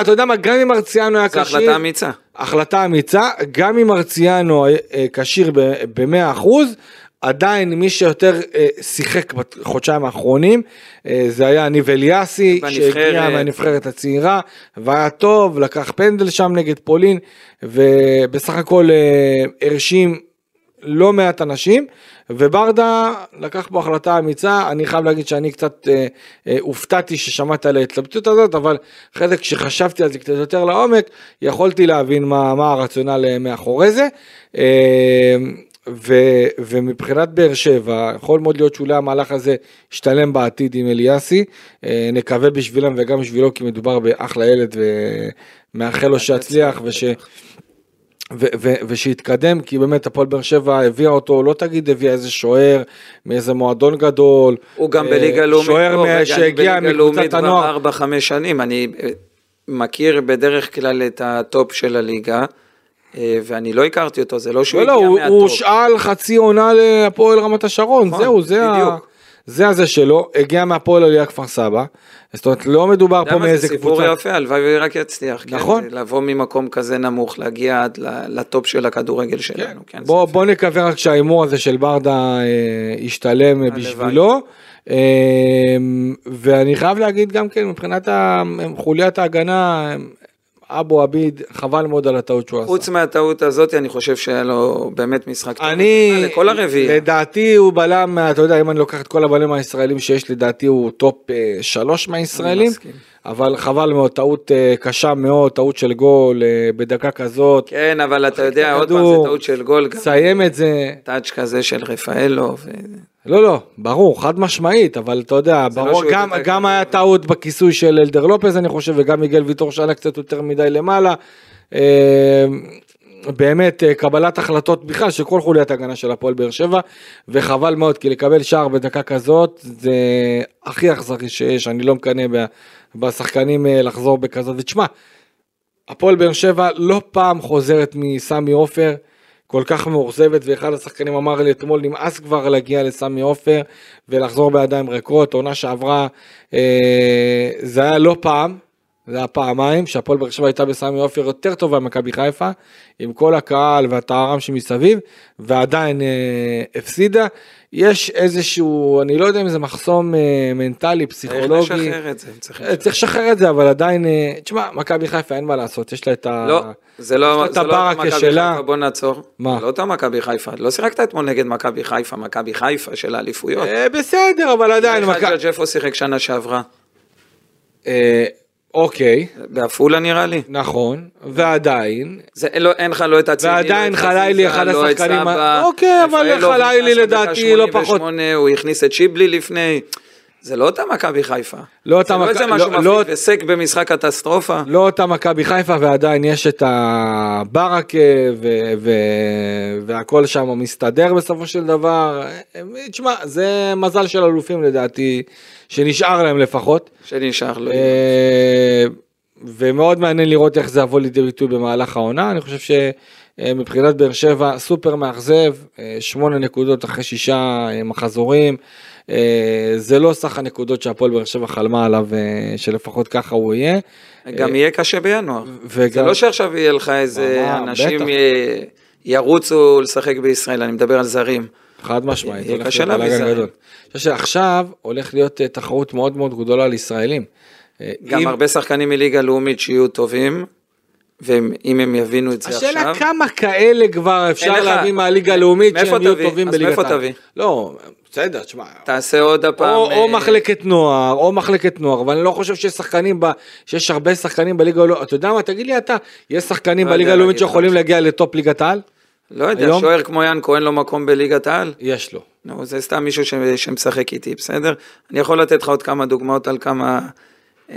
S2: אתה. יודע מה, גם אם מרציאנו היה
S3: זו
S2: כשיר,
S3: החלטה אמיצה.
S2: החלטה אמיצה, גם אם מרציאנו אה, כשיר ב-100%, עדיין מי שיותר אה, שיחק בחודשיים האחרונים, אה, זה היה ניב אליאסי. שהגיע מהנבחרת הצעירה, והיה טוב, לקח פנדל שם נגד פולין, ובסך הכל אה, הרשים לא מעט אנשים, וברדה לקח פה החלטה אמיצה, אני חייב להגיד שאני קצת אה, אה, הופתעתי ששמעתי על ההתלבטות הזאת, אבל אחרי זה כשחשבתי על זה קצת יותר לעומק, יכולתי להבין מה, מה הרציונל אה, מאחורי זה. אה, ו, ומבחינת באר שבע, יכול מאוד להיות שאולי המהלך הזה ישתלם בעתיד עם אליאסי, נקווה בשבילם וגם בשבילו, כי מדובר באחלה ילד ומאחל לו שיצליח וש... ושיתקדם כי באמת הפועל באר שבע הביאה אותו לא תגיד הביאה איזה שוער מאיזה מועדון גדול
S3: הוא גם
S2: אה,
S3: בליגה לאומית,
S2: שוער
S3: פה,
S2: מה-
S3: רגע, אני
S2: שהגיע
S3: בליגה
S2: מקבוצת
S3: לאומית כבר
S2: הנוער
S3: 4-5 שנים, אני אה, מכיר בדרך כלל את הטופ של הליגה, אה, ואני לא הכרתי אותו, זה לא שהוא
S2: לא, לא,
S3: הגיע
S2: הוא,
S3: מהטופ.
S2: הוא הושאל חצי עונה להפועל רמת השרון,
S3: נכון,
S2: זהו, זה ה... זה הזה שלו, הגיע מהפועל עלייה כפר סבא, זאת אומרת לא מדובר פה מאיזה
S3: זה סיפור
S2: קבוצה,
S3: יפה, הלוואי ורק יצליח. כן?
S2: נכון.
S3: לבוא ממקום כזה נמוך, להגיע עד לטופ של הכדורגל שלנו. כן, זה
S2: בוא. בוא נקווה רק שההימור הזה של ברדה אה, ישתלם
S3: הלוואי.
S2: בשבילו. אה, ואני חייב להגיד גם כן מבחינת חוליית ההגנה, אבו עביד, חבל מאוד על הטעות שהוא
S3: חוץ
S2: עשה.
S3: מהטעות הזאת, אני חושב שהיה לו באמת משחק טוב.
S2: אני,
S3: לכל הרביעי.
S2: לדעתי הוא בלם, אתה יודע, אם אני לוקח את כל הבלמים הישראלים שיש, לדעתי הוא טופ אה, שלוש מהישראלים,
S3: מסכים.
S2: אבל חבל מאוד, טעות אה, קשה מאוד, טעות של גול אה, בדקה כזאת,
S3: כן, אבל אתה יודע, עוד פעם, זה טעות של גול.
S2: סיים את זה.
S3: טאץ' כזה של רפאלו. ו-
S2: לא, לא, ברור, חד משמעית, אבל אתה יודע,
S3: לא
S2: ברור, גם, גם. היה טעות בכיסוי של אלדר לופז, אני חושב, וגם מיגל ויטור שאלה קצת יותר מדי למעלה. אה, באמת, קבלת החלטות בכלל של כל חוליית הגנה של הפועל באר שבע, וחבל מאוד, כי לקבל שער בדקה כזאת, זה הכי אכזרי שיש, אני לא מקנא בשחקנים אה, לחזור בכזאת, ותשמע, הפועל באר שבע לא פעם חוזרת מסמי עופר, כל כך מאוכזבת, ואחד השחקנים אמר לי אתמול, נמאס כבר להגיע לסמי עופר ולחזור בידיים ריקות, עונה שעברה, אה, זה היה לא פעם, זה היה פעמיים, שהפועל באר שבע הייתה בסמי עופר יותר טובה ממכבי חיפה, עם כל הקהל והטהרם שמסביב, ועדיין אה, הפסידה. יש איזשהו, אני לא יודע אם זה מחסום אה, מנטלי,
S3: צריך
S2: פסיכולוגי.
S3: לשחרר את זה. צריך
S2: אה, צריך לשחרר את זה, אבל עדיין, אה, תשמע, מכבי חיפה אין מה לעשות, יש לה את ה...
S3: לא, זה לא, זה לא מכבי. חיפה, בוא נעצור.
S2: מה?
S3: לא אותה מכבי חיפה, לא שיחקת אתמול נגד מכבי חיפה, מכבי חיפה של האליפויות.
S2: אה, בסדר, אבל עדיין, מכבי...
S3: חג'ג' איפה שיחק שנה שעברה?
S2: אוקיי,
S3: בעפולה נראה לי.
S2: נכון, ועדיין,
S3: זה, לו- אין לך לא את
S2: ועדיין
S3: לא את
S2: חלילי, אחד
S3: לא את
S2: השחקנים. אוקיי, אבל חלילי לדעתי לא פחות.
S3: 88, הוא הכניס את שיבלי לפני. זה לא אותה מכבי חיפה.
S2: לא אותה
S3: זה לא איזה משהו
S2: לא-
S3: מפחיד
S2: לא-
S3: וסק במשחק קטסטרופה.
S2: לא אותה מכבי חיפה ועדיין יש את הברקה ו- ו- והכל שם מסתדר בסופו של דבר. תשמע, זה מזל של אלופים לדעתי, שנשאר להם לפחות.
S3: שנשאר לו.
S2: אה, ומאוד מעניין לראות איך זה יבוא לידי ביטוי במהלך העונה, אני חושב שמבחינת באר שבע סופר מאכזב, אה, שמונה נקודות אחרי שישה אה, מחזורים, זה לא סך הנקודות שהפועל באר שבע חלמה עליו, אה, שלפחות ככה הוא יהיה.
S3: גם יהיה קשה בינואר.
S2: וגם-
S3: זה לא שעכשיו יהיה לך איזה אנשים
S2: בטח.
S3: ירוצו לשחק בישראל, אני מדבר על זרים.
S2: חד משמעית,
S3: יהיה קשה להביא זרים.
S2: אני חושב שעכשיו הולך להיות אה, תחרות מאוד מאוד גדולה על ישראלים. אה,
S3: גם
S2: אם-
S3: הרבה שחקנים מליגה לאומית שיהיו טובים, ואם הם יבינו את זה עכשיו...
S2: השאלה כמה כאלה כבר אפשר
S3: לך-
S2: להביא מהליגה הלאומית
S3: מאיפה
S2: שהם יהיו? טובים
S3: אז
S2: בליגת
S3: מאיפה
S2: העל.
S3: תביא?
S2: לא, בסדר, תשמע.
S3: תעשה עוד הפעם...
S2: או, או
S3: אה,
S2: מחלקת נוער, או מחלקת נוער, ואני לא חושב שיש שחקנים, ב, שיש הרבה שחקנים בליגה הלאומית, אתה יודע מה, תגיד לי אתה, יש שחקנים
S3: לא
S2: בליגה הלאומית שיכולים. להגיע לטופ ליגת העל?
S3: לא יודע,
S2: היום?
S3: שוער כמו יאנקו אין לו מקום בליגת העל?
S2: יש לו.
S3: נו, זה סתם מישהו ש- שמשחק איתי, בסדר? אני יכול לתת לך עוד כמה דוגמאות על כמה,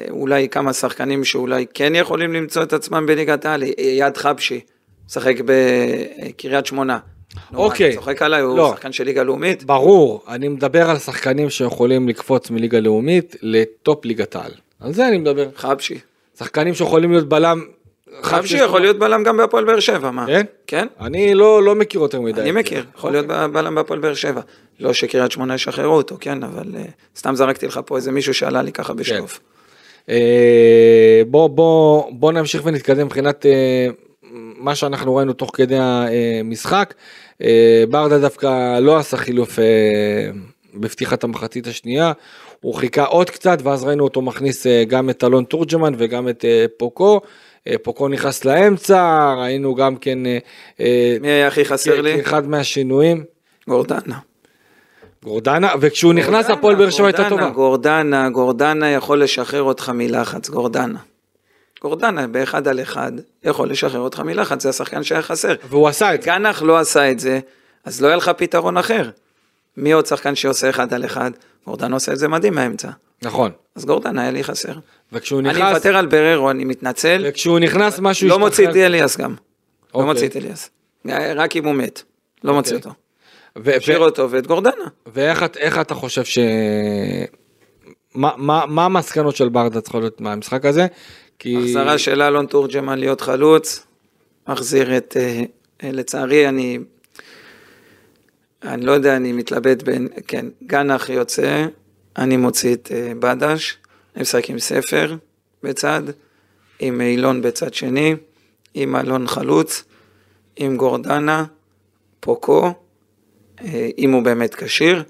S3: אולי כמה שחקנים שאולי כן יכולים למצוא את עצמם בליגת העל. יד חבשי, משחק בקריית שמונה. נו, מה,
S2: אוקיי.
S3: אתה צוחק עליי, הוא
S2: לא.
S3: שחקן של ליגה לאומית?
S2: ברור, אני מדבר על שחקנים שיכולים לקפוץ מליגה לאומית לטופ ליגת העל. על זה אני מדבר.
S3: חבשי.
S2: שחקנים שיכולים להיות בלם.
S3: חבשי יכול להיות בלם גם בהפועל באר שבע, מה?
S2: כן?
S3: כן?
S2: אני לא, לא מכיר יותר מדי.
S3: אני. מכיר, יכול להיות בלם בהפועל באר שבע. לא שקריית שמונה ישחררו אותו, כן, אבל אה, סתם זרקתי לך פה איזה מישהו שעלה לי ככה בשלוף.
S2: אה, בוא, בוא, בוא נמשיך ונתקדם מבחינת אה, מה שאנחנו ראינו תוך כדי המשחק. אה, ברדה דווקא לא עשה חילוף בפתיחת המחצית השנייה, הוא חיכה עוד קצת ואז ראינו אותו מכניס גם את אלון תורג'מן וגם את פוקו. פוקו נכנס לאמצע, ראינו גם כן
S3: מי היה הכי חסר לי?
S2: כאחד מהשינויים.
S3: גורדנה.
S2: גורדנה, וכשהוא נכנס הפועל באר שבע הייתה
S3: גורדנה,
S2: טובה.
S3: גורדנה, גורדנה יכול לשחרר אותך מלחץ, גורדנה. גורדנה באחד על אחד יכול לשחרר אותך מלחץ, זה השחקן שהיה חסר.
S2: והוא עשה את זה.
S3: גנח לא עשה את זה, אז לא היה לך פתרון אחר. מי עוד שחקן שעושה אחד על אחד? גורדנה עושה את זה מדהים מהאמצע.
S2: נכון.
S3: אז גורדנה היה לי חסר.
S2: וכשהוא
S3: אני
S2: נכנס,
S3: מוותר על בררו, אני מתנצל.
S2: וכשהוא נכנס משהו
S3: לא מוציא את אליאס גם. לא
S2: אוקיי.
S3: מוציא את אליאס. רק אם הוא מת. לא מוציא
S2: אוקיי.
S3: אותו.
S2: ו-
S3: משאיר
S2: ו-
S3: אותו ואת גורדנה.
S2: ואיך את- איך אתה חושב ש... מה- מה מה המסקנות של ברדה צריכות להיות מהמשחק הזה? כי...
S3: החזרה של אלון תורג'מן להיות חלוץ, מחזיר את, אה, אה, לצערי אני, אני לא יודע, אני מתלבט בין, כן, גנח יוצא, אני מוציא את אה, בדש, אני משחק עם ספר בצד, עם אילון בצד שני, עם אלון חלוץ, עם גורדנה, פוקו, אם הוא באמת כשיר,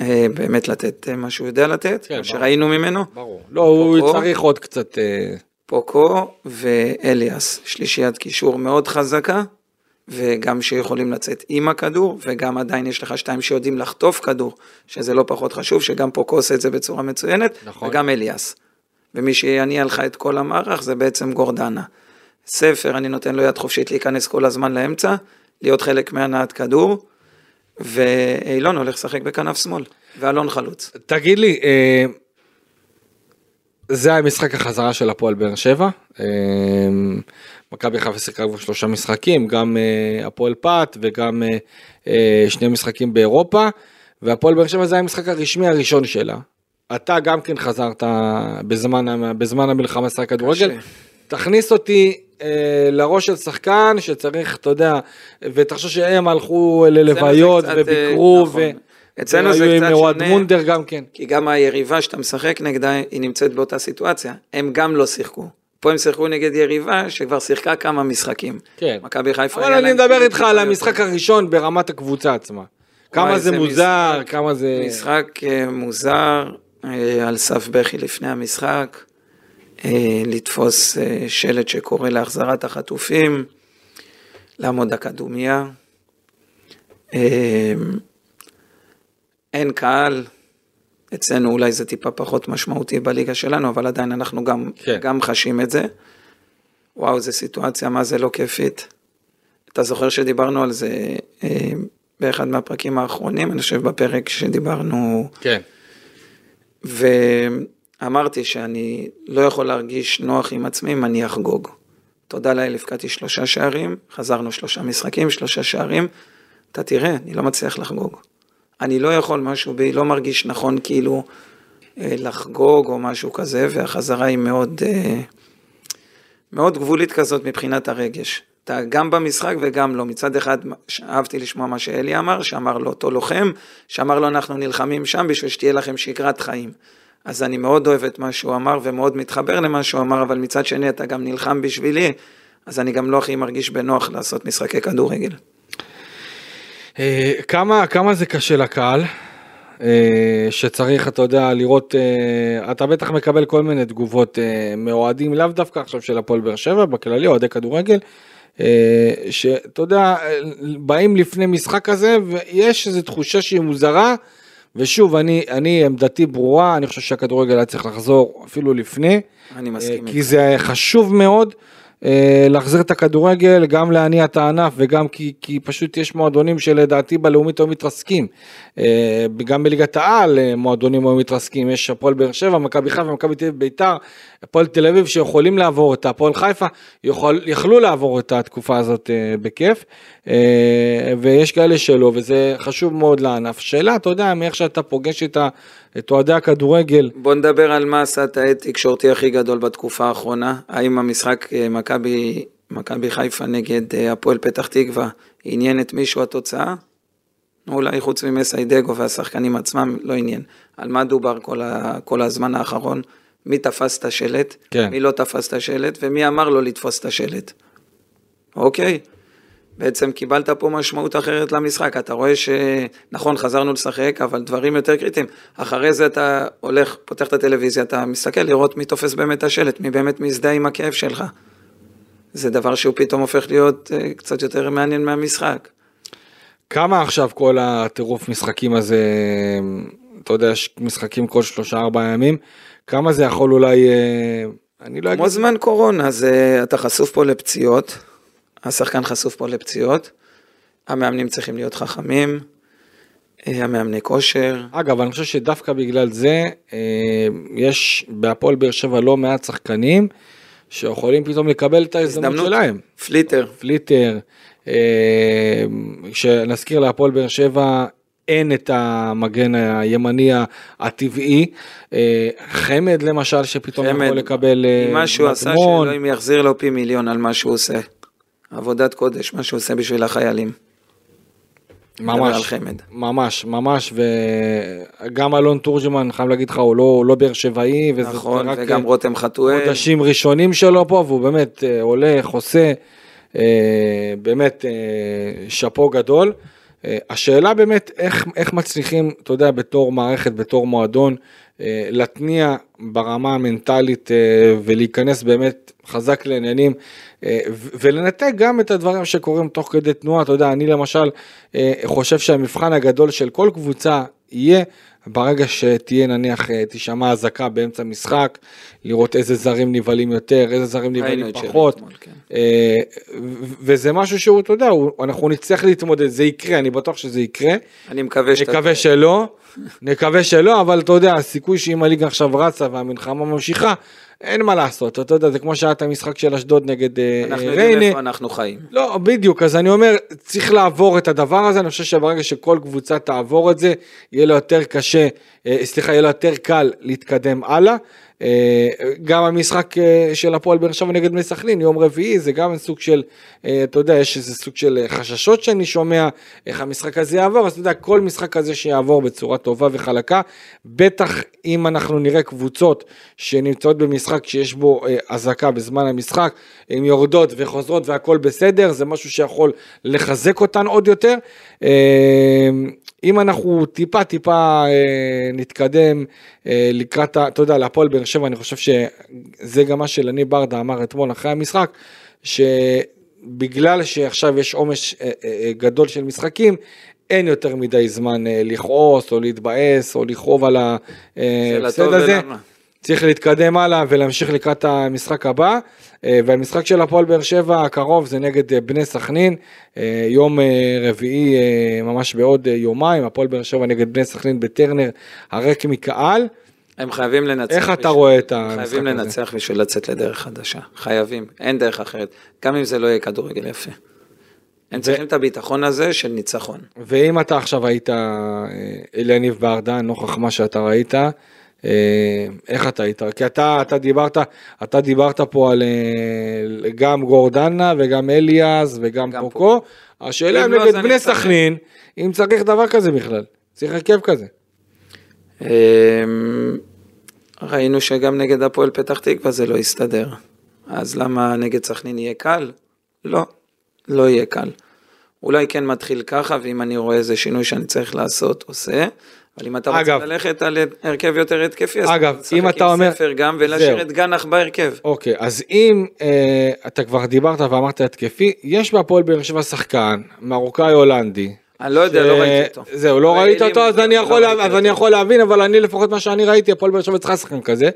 S3: אה, באמת לתת אה, מה שהוא יודע לתת,
S2: כן,
S3: מה. שראינו ממנו.
S2: ברור. לא, הוא
S3: פוקו.
S2: צריך עוד קצת... אה,
S3: פוקו ואליאס, שלישיית קישור מאוד חזקה, וגם שיכולים לצאת עם הכדור, וגם עדיין יש לך שתיים שיודעים לחטוף כדור, שזה לא פחות חשוב, שגם פוקו עושה את זה בצורה מצוינת,
S2: נכון.
S3: וגם אליאס. ומי שיניע לך את כל המערך זה בעצם גורדנה. ספר, אני נותן לו יד חופשית להיכנס כל הזמן לאמצע, להיות חלק מהנעת כדור, ואילון הולך לשחק בכנף שמאל, ואלון חלוץ.
S2: תגיד לי, אה, זה היה משחק החזרה של הפועל באר שבע. אה, מכבי חיפה שיחקה כבר שלושה משחקים, גם אה, הפועל פת וגם אה, אה, שני משחקים באירופה, והפועל באר שבע זה המשחק הרשמי הראשון שלה. אתה גם כן חזרת בזמן, בזמן המלחמה לשחק כדורגל. תכניס אותי אה, לראש של שחקן שצריך, אתה יודע, ותחשוב שהם הלכו ללוויות
S3: קצת, אה,
S2: וביקרו,
S3: נכון.
S2: ו...
S3: אצלנו זה
S2: והיו
S3: קצת
S2: עם אוהד
S3: שונה.
S2: מונדר גם כן.
S3: כי גם היריבה שאתה משחק נגדה, היא נמצאת באותה סיטואציה. הם גם לא שיחקו. פה הם שיחקו נגד יריבה שכבר שיחקה כמה משחקים.
S2: כן.
S3: מכבי חיפה
S2: אבל אני מדבר איתך על. המשחק הראשון ברמת הקבוצה עצמה. כמה זה מוזר, כמה זה...
S3: משחק אה, מוזר, על סף בכי לפני המשחק, לתפוס אה, שלט שקורא להחזרת החטופים, לעמוד דקה דומייה. אה, אין קהל, אצלנו אולי זה טיפה פחות משמעותי בליגה שלנו, אבל עדיין אנחנו גם,
S2: כן.
S3: גם חשים את זה. וואו, זו סיטואציה, מה זה לא כיפית. אתה זוכר שדיברנו על זה אה, באחד מהפרקים האחרונים, אני חושב בפרק שדיברנו,
S2: כן.
S3: ואמרתי שאני לא יכול להרגיש נוח עם עצמי אם אני אחגוג. תודה לאל, הבקעתי שלושה שערים, חזרנו שלושה משחקים, שלושה שערים, אתה תראה, אני לא מצליח לחגוג. אני לא יכול, משהו בי לא מרגיש נכון כאילו אה, לחגוג או משהו כזה, והחזרה היא מאוד, אה, מאוד גבולית כזאת מבחינת הרגש. אתה גם במשחק וגם לא. מצד אחד אהבתי לשמוע מה שאלי אמר, שאמר לו אותו לוחם, שאמר לו אנחנו נלחמים שם בשביל שתהיה לכם שגרת חיים. אז אני מאוד אוהב את מה שהוא אמר ומאוד מתחבר למה שהוא אמר, אבל מצד שני אתה גם נלחם בשבילי, אז אני גם לא הכי מרגיש בנוח לעשות משחקי כדורגל.
S2: אה, כמה, זה קשה לקהל, אה, שצריך, אתה יודע, לראות, אה, אתה בטח מקבל כל מיני תגובות מאוהדים, לאו דווקא עכשיו של הפועל באר שבע, בכללי, אוהדי כדורגל, שאתה יודע, באים לפני משחק כזה, ויש איזו תחושה שהיא מוזרה, ושוב, אני, אני, עמדתי ברורה, אני חושב שהכדורגל היה צריך לחזור אפילו לפני,
S3: אני
S2: אה,
S3: מסכים
S2: כי
S3: איתך.
S2: זה חשוב מאוד. אה, להחזיר את הכדורגל, גם להניע את הענף וגם כי, כי פשוט יש מועדונים שלדעתי בלאומית היו מתרסקים. אה, גם בליגת העל אה, מועדונים היו מתרסקים, יש הפועל באר שבע, מכבי חיפה, מכבי תל אביב, ביתר, הפועל תל אביב שיכולים לעבור את הפועל חיפה, יכול, יכלו לעבור את התקופה הזאת בכיף, ויש כאלה שלא, וזה חשוב מאוד לענף. שאלה, אתה יודע, מאיך שאתה פוגש את, את אוהדי הכדורגל.
S3: בוא נדבר על מה עשה את העד תקשורתי הכי גדול בתקופה האחרונה, האם המשחק מכבי מכבי חיפה נגד הפועל פתח תקווה עניין את מישהו התוצאה? אולי חוץ ממסיידגו והשחקנים עצמם לא עניין. על מה דובר כל, ה, כל הזמן האחרון? מי תפס את השלט? כן. מי לא תפס את השלט? ומי אמר לו לתפוס את השלט? אוקיי. בעצם קיבלת פה משמעות אחרת למשחק, אתה רואה שנכון חזרנו לשחק, אבל דברים יותר קריטיים. אחרי זה אתה הולך, פותח את הטלוויזיה, אתה מסתכל לראות מי תופס באמת את השלט, מי באמת מזדהה עם הכאב שלך. זה דבר שהוא פתאום הופך להיות uh, קצת יותר מעניין מהמשחק.
S2: כמה עכשיו כל הטירוף משחקים הזה, אתה יודע, יש משחקים כל שלושה ארבעה ימים, כמה זה יכול אולי, אה,
S3: אני לא אגיד... כמו זמן קורונה, זה, אתה חשוף פה לפציעות, השחקן חשוף פה לפציעות, המאמנים צריכים להיות חכמים, אה, המאמני כושר.
S2: אגב, אני חושב שדווקא בגלל זה, אה, יש בהפועל באר שבע לא מעט שחקנים, שיכולים פתאום לקבל את ההזדמנות שלהם.
S3: פליטר.
S2: פליטר. אה, שנזכיר להפועל באר שבע אין את המגן הימני הטבעי. חמד למשל שפתאום חמד, יכול לקבל.
S3: אה, מה שהוא עשה שאלוהים יחזיר לו פי מיליון על מה שהוא עושה. עבודת קודש, מה שהוא עושה בשביל החיילים.
S2: ממש, ממש, ממש, וגם אלון תורג'מן, חייב להגיד לך, הוא לא, לא באר שבעי,
S3: וזה נכון, רק וגם רותם חתואל.
S2: חודשים ראשונים שלו פה, והוא באמת הולך, עושה. אה, באמת אה, שאפו גדול. אה, השאלה באמת איך, איך מצליחים, אתה יודע, בתור מערכת, בתור מועדון, להתניע ברמה המנטלית ולהיכנס באמת חזק לעניינים ולנתק גם את הדברים שקורים תוך כדי תנועה, אתה יודע, אני למשל חושב שהמבחן הגדול של כל קבוצה יהיה ברגע שתהיה נניח, אה, תישמע אזעקה באמצע משחק, לראות איזה זרים נבהלים יותר, איזה זרים נבהלים פחות. אתמול, כן. אה, וזה משהו שהוא, אתה יודע, אנחנו נצטרך להתמודד, זה יקרה, אני בטוח שזה יקרה.
S3: אני מקווה
S2: שאתה... נקווה שלא, נקווה שלא, אבל אתה יודע, הסיכוי שאם הליגה עכשיו רצה והמלחמה ממשיכה, אין מה לעשות, אתה יודע, זה כמו שהיה את המשחק של אשדוד נגד ריינה.
S3: אנחנו יודעים איפה אנחנו חיים.
S2: לא, בדיוק, אז אני אומר, צריך לעבור את הדבר הזה, אני חושב שברגע שכל קבוצה תעבור את זה, יהיה לו יותר קשה, אה, סליחה, יהיה לו יותר קל להתקדם הלאה. אה, גם המשחק אה, של הפועל באר שבע נגד בני סכנין, יום רביעי, זה גם סוג של, אה, אתה יודע, יש איזה סוג של חששות שאני שומע, איך המשחק הזה יעבור, אז אתה יודע, כל משחק כזה שיעבור בצורה טובה וחלקה, בטח אם אנחנו נראה קבוצות שנמצאות במשחק שיש בו אזעקה בזמן המשחק, הן יורדות וחוזרות והכל בסדר, זה משהו שיכול לחזק אותן עוד יותר. אם אנחנו טיפה טיפה אה, נתקדם אה, לקראת, אתה יודע, להפועל באר שבע, אני חושב שזה גם מה שלני ברדה אמר אתמול אחרי המשחק, שבגלל שעכשיו יש עומס אה, אה, אה, גדול של משחקים, אין יותר מדי זמן אה, לכעוס או להתבאס או לכאוב על ההפסד הזה. ולמה. צריך להתקדם הלאה ולהמשיך לקראת המשחק הבא. אה, והמשחק של הפועל באר שבע הקרוב זה נגד אה, בני סכנין, אה, יום רביעי ממש בעוד יומיים, הפועל באר שבע נגד בני סכנין בטרנר הריק מקהל.
S3: הם חייבים לנצח.
S2: איך אתה רואה את המשחק הזה?
S3: חייבים לנצח בשביל לצאת לדרך חדשה. חייבים, אין דרך אחרת. גם אם זה לא יהיה כדורגל יפה. הם צריכים את הביטחון הזה של ניצחון.
S2: ואם אתה עכשיו היית אליניב ברדה, נוכח מה שאתה ראית, איך אתה היית? כי אתה, אתה דיברת, אתה דיברת פה על אה, גם גורדנה וגם אליאס וגם פוקו. השאלה אם לא, נגד בני סכנין, אם צריך דבר כזה בכלל, צריך הרכב כזה.
S3: אמ, ראינו שגם נגד הפועל פתח תקווה זה לא יסתדר. אז למה נגד סכנין יהיה קל? לא, לא יהיה קל. אולי כן מתחיל ככה, ואם אני רואה איזה שינוי שאני צריך לעשות, עושה. אבל אם אתה רוצה אגב, ללכת על הרכב יותר התקפי, אז
S2: אגב, אם אתה אומר...
S3: ספר גם ולהשאיר את גנח בהרכב.
S2: אוקיי, אז אם אה, אתה כבר דיברת ואמרת התקפי, יש בהפועל באר שבע שחקן, מרוקאי הולנדי.
S3: אני לא יודע, לא ראיתי אותו.
S2: זהו, לא
S3: לא
S2: ראית אותו, אז אני
S3: לא
S2: יכול
S3: ראיתי
S2: לה- אז
S3: אותו.
S2: אני יכול להבין, אבל אני לפחות מה שאני ראיתי, הפועל באר שבע צריכה שחקן כזה.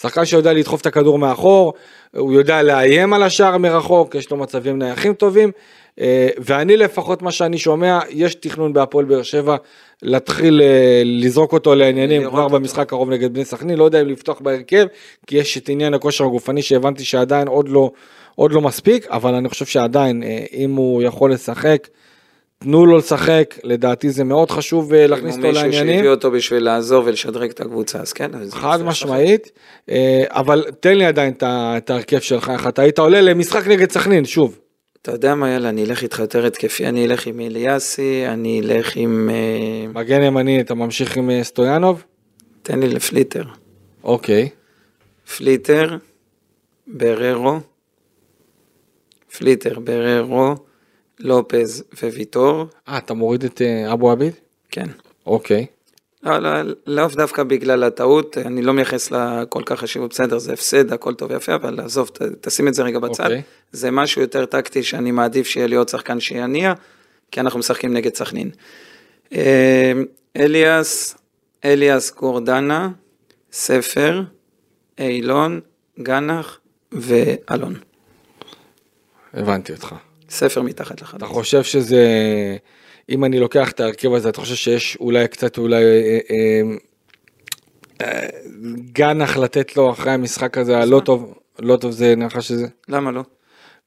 S2: שחקן שיודע לדחוף את הכדור מאחור, הוא יודע לאיים על השער מרחוק, יש לו מצבים נייחים טובים. אה, ואני לפחות מה שאני שומע, יש תכנון בהפועל באר שבע להתחיל אה, לזרוק אותו לעניינים כבר. במשחק הקרוב נגד בני סכנין, לא יודע אם לפתוח בהרכב, כי יש את עניין הכושר הגופני שהבנתי שעדיין עוד לא, עוד לא מספיק, אבל אני חושב שעדיין, אה, אם הוא יכול לשחק, תנו לו לשחק, לדעתי זה מאוד חשוב להכניס
S3: אם
S2: אותו
S3: הוא מישהו
S2: לעניינים,
S3: שהביא אותו בשביל לעזור ולשדרג את הקבוצה, אז כן. אז
S2: חד משמעית, אבל תן לי עדיין את ההרכב שלך, אתה היית עולה למשחק נגד סכנין, שוב.
S3: אתה יודע מה, יאללה, אני אלך איתך יותר התקפי, אני אלך עם אליאסי, אני אלך עם... אה.
S2: מגן ימני, אתה ממשיך עם אה, סטויאנוב?
S3: תן לי לפליטר.
S2: אוקיי.
S3: פליטר, בררו, פליטר, בררו, לופז וויטור,
S2: אה, אתה מוריד את אה, אבו עביד?
S3: כן.
S2: אוקיי.
S3: לא, לא, לאו דווקא בגלל הטעות, אני לא מייחס לה כל כך חשיבות, בסדר, זה הפסד, הכל טוב ויפה, אבל עזוב, ת, תשים את זה רגע בצד.
S2: אוקיי.
S3: זה משהו יותר טקטי שאני מעדיף שיהיה לי עוד שחקן שיניע, כי אנחנו משחקים נגד סכנין. אה, אליאס, אליאס גורדנה, ספר, אילון, גנח ואלון.
S2: הבנתי אותך.
S3: ספר מתחת לחלוץ.
S2: אתה חושב שזה, אם אני לוקח את ההרכב הזה, אתה חושב שיש אולי קצת אולי אה, אה, אה, גנח לתת לו אחרי המשחק הזה הלא טוב, לא טוב זה נראה שזה?
S3: למה לא?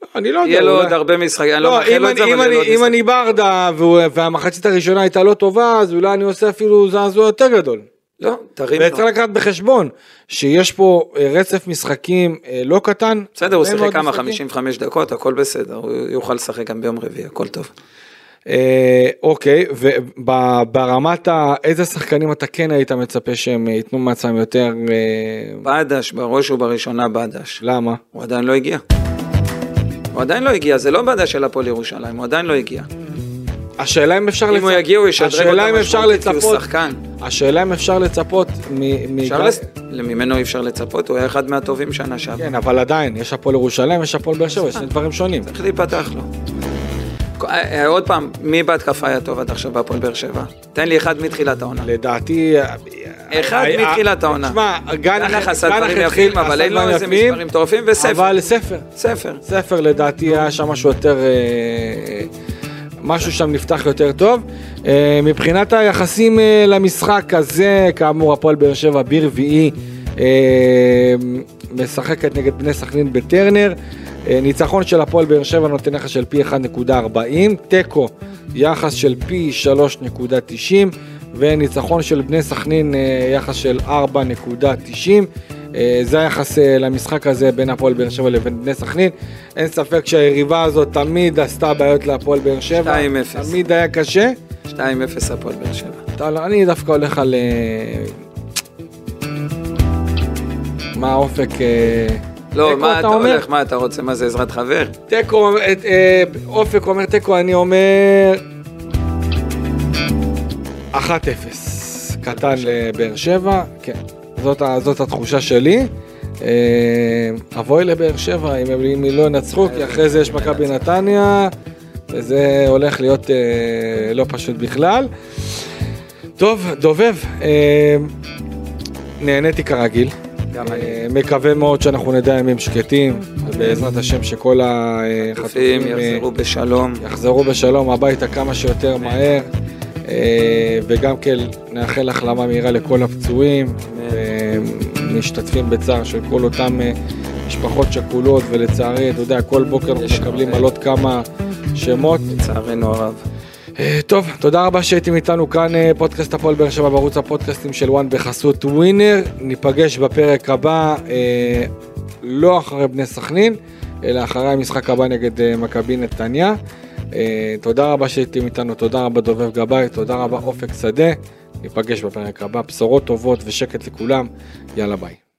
S2: לא, אני לא יודע.
S3: יהיה לו עוד הרבה משחקים, אני לא
S2: לא,
S3: מאחל
S2: אם
S3: לו את זה, אבל
S2: אם
S3: יהיה לו עוד
S2: אם
S3: משחקים.
S2: אני ברדה והמחצית הראשונה הייתה לא טובה, אז אולי אני עושה אפילו זעזוע יותר גדול.
S3: לא, תרים
S2: וצריך
S3: לו.
S2: לקחת בחשבון שיש פה אה, רצף משחקים אה, לא קטן.
S3: בסדר, הוא שיחק כמה,
S2: משחקים.
S3: 55 דקות, הכל בסדר, הוא יוכל לשחק גם ביום רביעי, הכל טוב.
S2: אה, אוקיי, וברמת ה... איזה שחקנים אתה כן היית מצפה שהם ייתנו מעצמם יותר... אה,
S3: בדש, בראש ובראשונה בדש.
S2: למה?
S3: הוא עדיין לא הגיע. הוא עדיין לא הגיע, זה לא בדש של הפועל ירושלים, הוא עדיין לא הגיע.
S2: השאלה אם אפשר
S3: אם הוא יגיע, הוא ישדרג אותו משמעותית, כי הוא
S2: לצפות,
S3: שחקן.
S2: השאלה אם אפשר לצפות מ...
S3: אפשר לס- ממנו אי אפשר לצפות, הוא היה אחד מהטובים שנה שעברה.
S2: כן, אבל עדיין, יש הפועל ירושלים, יש הפועל באר שבע, שני דברים שונים.
S3: צריך להיפתח לו. אה, עוד פעם, מי בהתקפה היה טוב עד עכשיו בהפועל באר שבע? תן לי אחד מתחילת העונה.
S2: לדעתי...
S3: אחד
S2: אה, אה,
S3: מתחילת העונה.
S2: תשמע, גנח
S3: גנח עשה דברים יפים, אבל אין לו איזה מספרים מטורפים, וספר.
S2: אבל ספר.
S3: ספר.
S2: ספר לדעתי היה שם משהו יותר, אה, משהו שם נפתח יותר טוב. אה, מבחינת היחסים אה, למשחק הזה, כאמור הפועל באר שבע ברביעי אה, משחקת נגד בני סכנין בטרנר. אה, ניצחון של הפועל באר שבע נותן יחס של פי 1.40, תיקו יחס של פי 3.90 וניצחון של בני סכנין אה, יחס של 4.90. אה, זה היחס למשחק הזה בין הפועל באר שבע לבין בני סכנין. אין ספק שהיריבה הזאת תמיד עשתה בעיות להפועל באר שבע.
S3: 2-0.
S2: תמיד היה קשה.
S3: 2-0 הפועל באר שבע.
S2: טוב, אני דווקא הולך על... מה האופק?
S3: לא, מה אתה
S2: אומר?
S3: הולך? מה אתה רוצה? מה זה עזרת חבר?
S2: תיקו, אה, אופק אומר תיקו, אני אומר 1-0. קטן לבאר שבע, כן. זאת, התחושה שלי. אה, אבוי לבאר שבע אם הם לא ינצחו, כי אחרי זה יש מכבי נתניה, וזה הולך להיות אה, לא פשוט בכלל. טוב, דובב, נהניתי כרגיל. אה, מקווה מאוד שאנחנו נדע ימים שקטים, ובעזרת השם שכל
S3: חטופים
S2: החטופים אה,
S3: יחזרו בשלום.
S2: יחזרו בשלום הביתה כמה שיותר מהר, אה, וגם כן נאחל החלמה מהירה לכל הפצועים, ומשתתפים בצער של כל אותם אה, משפחות שכולות, ולצערי, אתה יודע, כל בוקר אנחנו מקבלים. על עוד כמה שמות.
S3: לצערנו הרב.
S2: אה, טוב, תודה רבה שהייתם איתנו כאן, אה, פודקאסט הפועל באר שבע בערוץ הפודקאסטים של וואן בחסות ווינר. ניפגש בפרק הבא, אה, לא אחרי בני סכנין, אלא אחרי המשחק הבא נגד מכבי נתניה. תודה רבה שהייתם איתנו, תודה רבה דובב גבאי, תודה רבה אופק שדה. ניפגש בפרק הבא, בשורות טובות ושקט לכולם, יאללה ביי.